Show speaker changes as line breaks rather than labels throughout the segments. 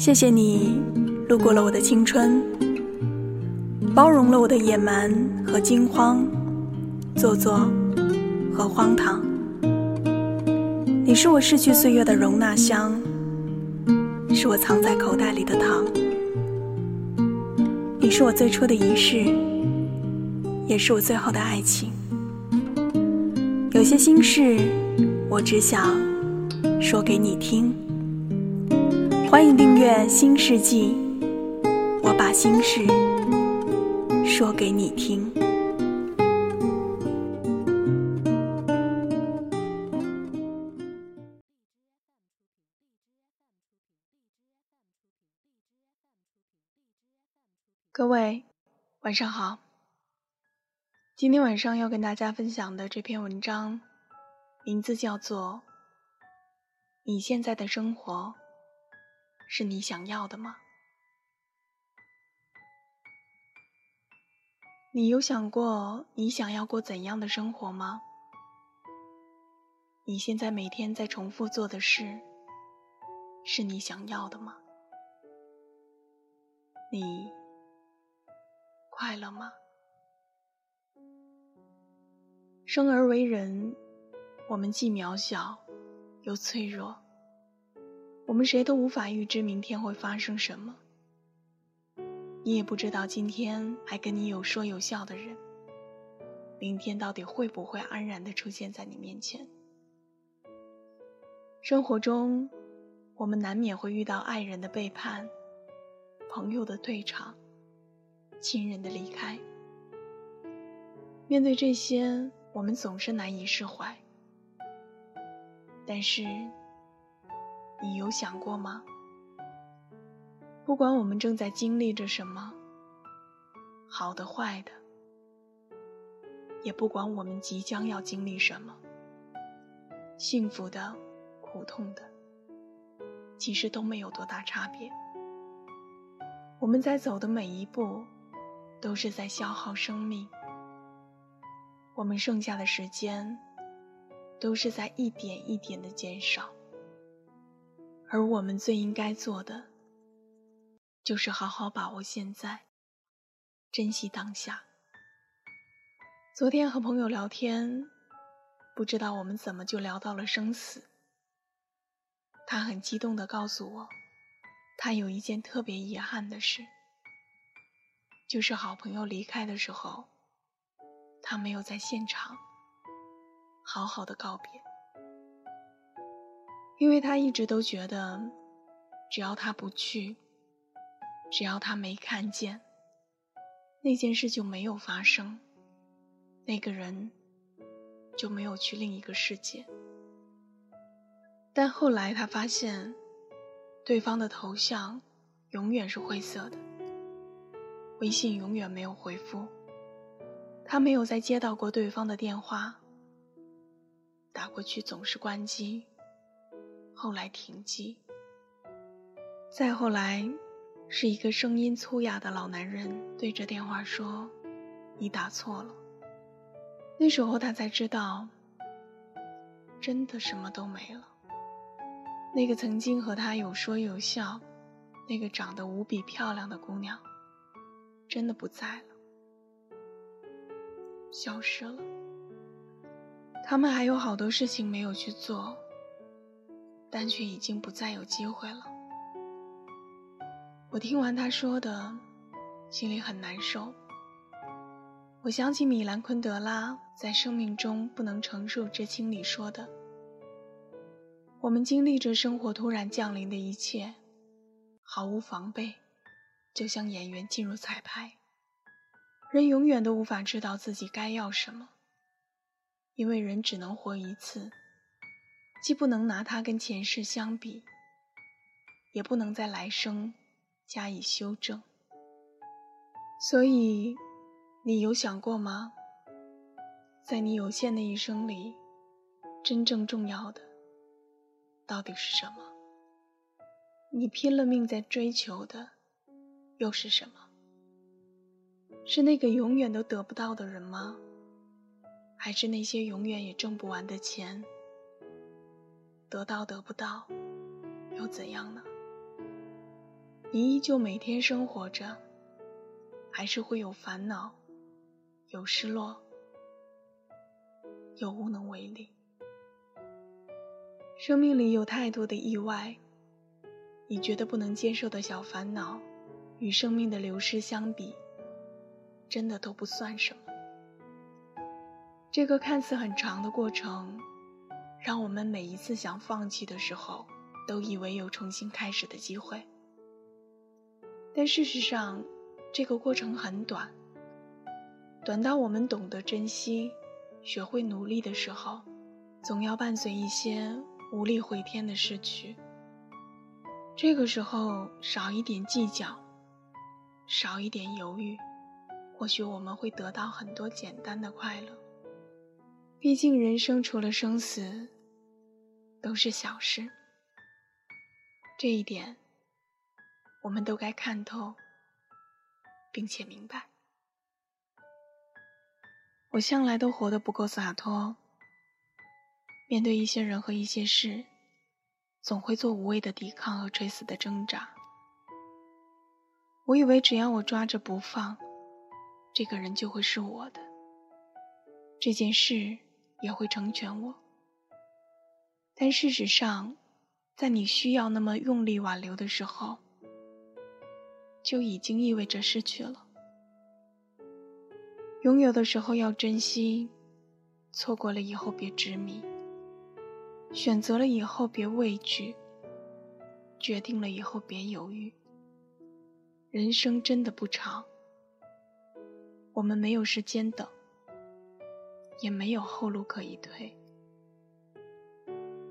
谢谢你路过了我的青春，包容了我的野蛮和惊慌，做作和荒唐。你是我逝去岁月的容纳箱，是我藏在口袋里的糖。你是我最初的仪式，也是我最后的爱情。有些心事，我只想说给你听。欢迎订阅《新世纪》，我把心事说给你听。各位，晚上好。今天晚上要跟大家分享的这篇文章，名字叫做《你现在的生活》。是你想要的吗？你有想过你想要过怎样的生活吗？你现在每天在重复做的事，是你想要的吗？你快乐吗？生而为人，我们既渺小又脆弱。我们谁都无法预知明天会发生什么，你也不知道今天还跟你有说有笑的人，明天到底会不会安然的出现在你面前。生活中，我们难免会遇到爱人的背叛、朋友的退场、亲人的离开。面对这些，我们总是难以释怀，但是。你有想过吗？不管我们正在经历着什么，好的、坏的，也不管我们即将要经历什么，幸福的、苦痛的，其实都没有多大差别。我们在走的每一步，都是在消耗生命；我们剩下的时间，都是在一点一点的减少。而我们最应该做的，就是好好把握现在，珍惜当下。昨天和朋友聊天，不知道我们怎么就聊到了生死。他很激动地告诉我，他有一件特别遗憾的事，就是好朋友离开的时候，他没有在现场好好的告别。因为他一直都觉得，只要他不去，只要他没看见，那件事就没有发生，那个人就没有去另一个世界。但后来他发现，对方的头像永远是灰色的，微信永远没有回复，他没有再接到过对方的电话，打过去总是关机。后来停机，再后来，是一个声音粗哑的老男人对着电话说：“你打错了。”那时候他才知道，真的什么都没了。那个曾经和他有说有笑、那个长得无比漂亮的姑娘，真的不在了，消失了。他们还有好多事情没有去做。但却已经不再有机会了。我听完他说的，心里很难受。我想起米兰昆德拉在《生命中不能承受之轻》里说的：“我们经历着生活突然降临的一切，毫无防备，就像演员进入彩排。人永远都无法知道自己该要什么，因为人只能活一次。”既不能拿它跟前世相比，也不能在来生加以修正。所以，你有想过吗？在你有限的一生里，真正重要的到底是什么？你拼了命在追求的又是什么？是那个永远都得不到的人吗？还是那些永远也挣不完的钱？得到得不到，又怎样呢？你依旧每天生活着，还是会有烦恼，有失落，有无能为力。生命里有太多的意外，你觉得不能接受的小烦恼，与生命的流失相比，真的都不算什么。这个看似很长的过程，让我们每一次想放弃的时候，都以为有重新开始的机会。但事实上，这个过程很短，短到我们懂得珍惜、学会努力的时候，总要伴随一些。无力回天的失去，这个时候少一点计较，少一点犹豫，或许我们会得到很多简单的快乐。毕竟人生除了生死，都是小事。这一点，我们都该看透，并且明白。我向来都活得不够洒脱。面对一些人和一些事，总会做无谓的抵抗和垂死的挣扎。我以为只要我抓着不放，这个人就会是我的，这件事也会成全我。但事实上，在你需要那么用力挽留的时候，就已经意味着失去了。拥有的时候要珍惜，错过了以后别执迷。选择了以后别畏惧，决定了以后别犹豫。人生真的不长，我们没有时间等，也没有后路可以退。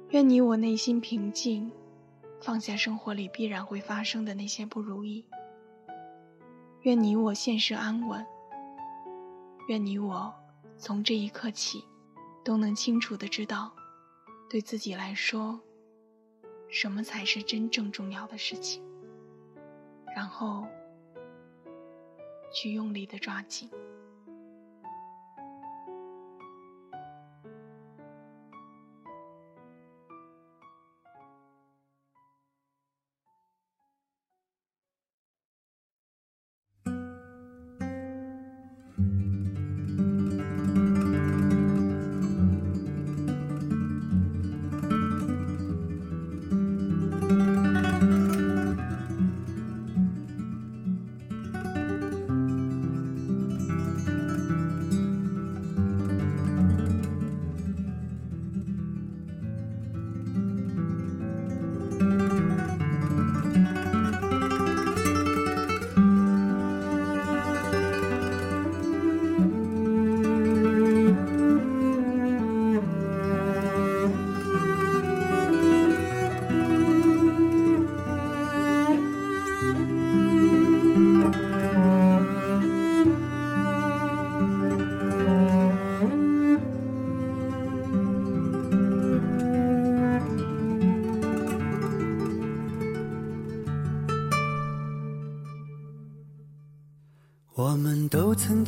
愿你我内心平静，放下生活里必然会发生的那些不如意。愿你我现实安稳。愿你我从这一刻起，都能清楚的知道。对自己来说，什么才是真正重要的事情？然后去用力的抓紧。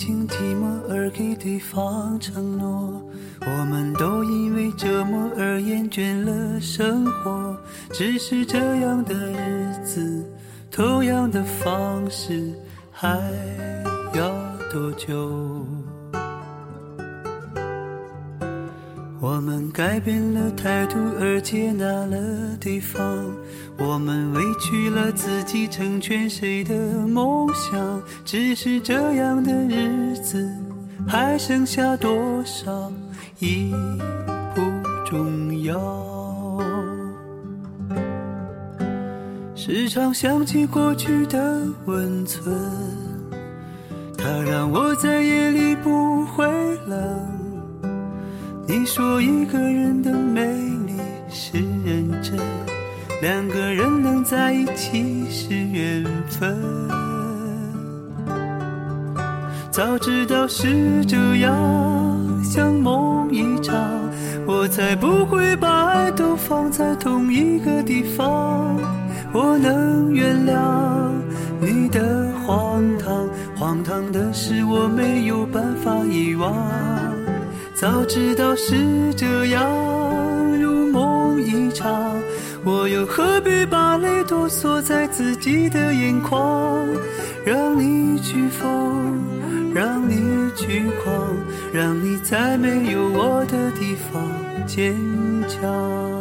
都曾经寂寞而给对方承诺，我们都因为折磨而厌倦了生活。只是这样的日子，同样的方式，还要多久？我们改变了态度而接纳了对方，我们委屈了自己成全谁的梦想？只是这样的日子还剩下多少已不重要。时常想起过去的温存，它让我在夜里不会冷。你说一个人的美丽是认真，两个人能在一起是缘分。早知道是这样，像梦一场，我才不会把爱都放在同一个地方。我能原谅你的荒唐，荒唐的是我没有办法遗忘。早知道是这样，如梦一场，我又何必把泪都锁在自己的眼眶？让你去疯，让你去狂，让你在没有我的地方坚强。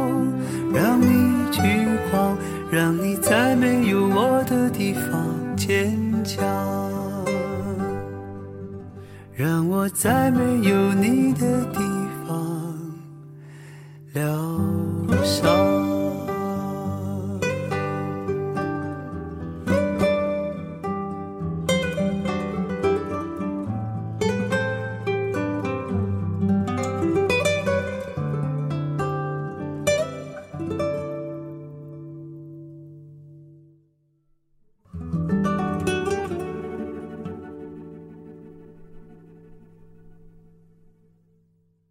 我在没有你的地方了。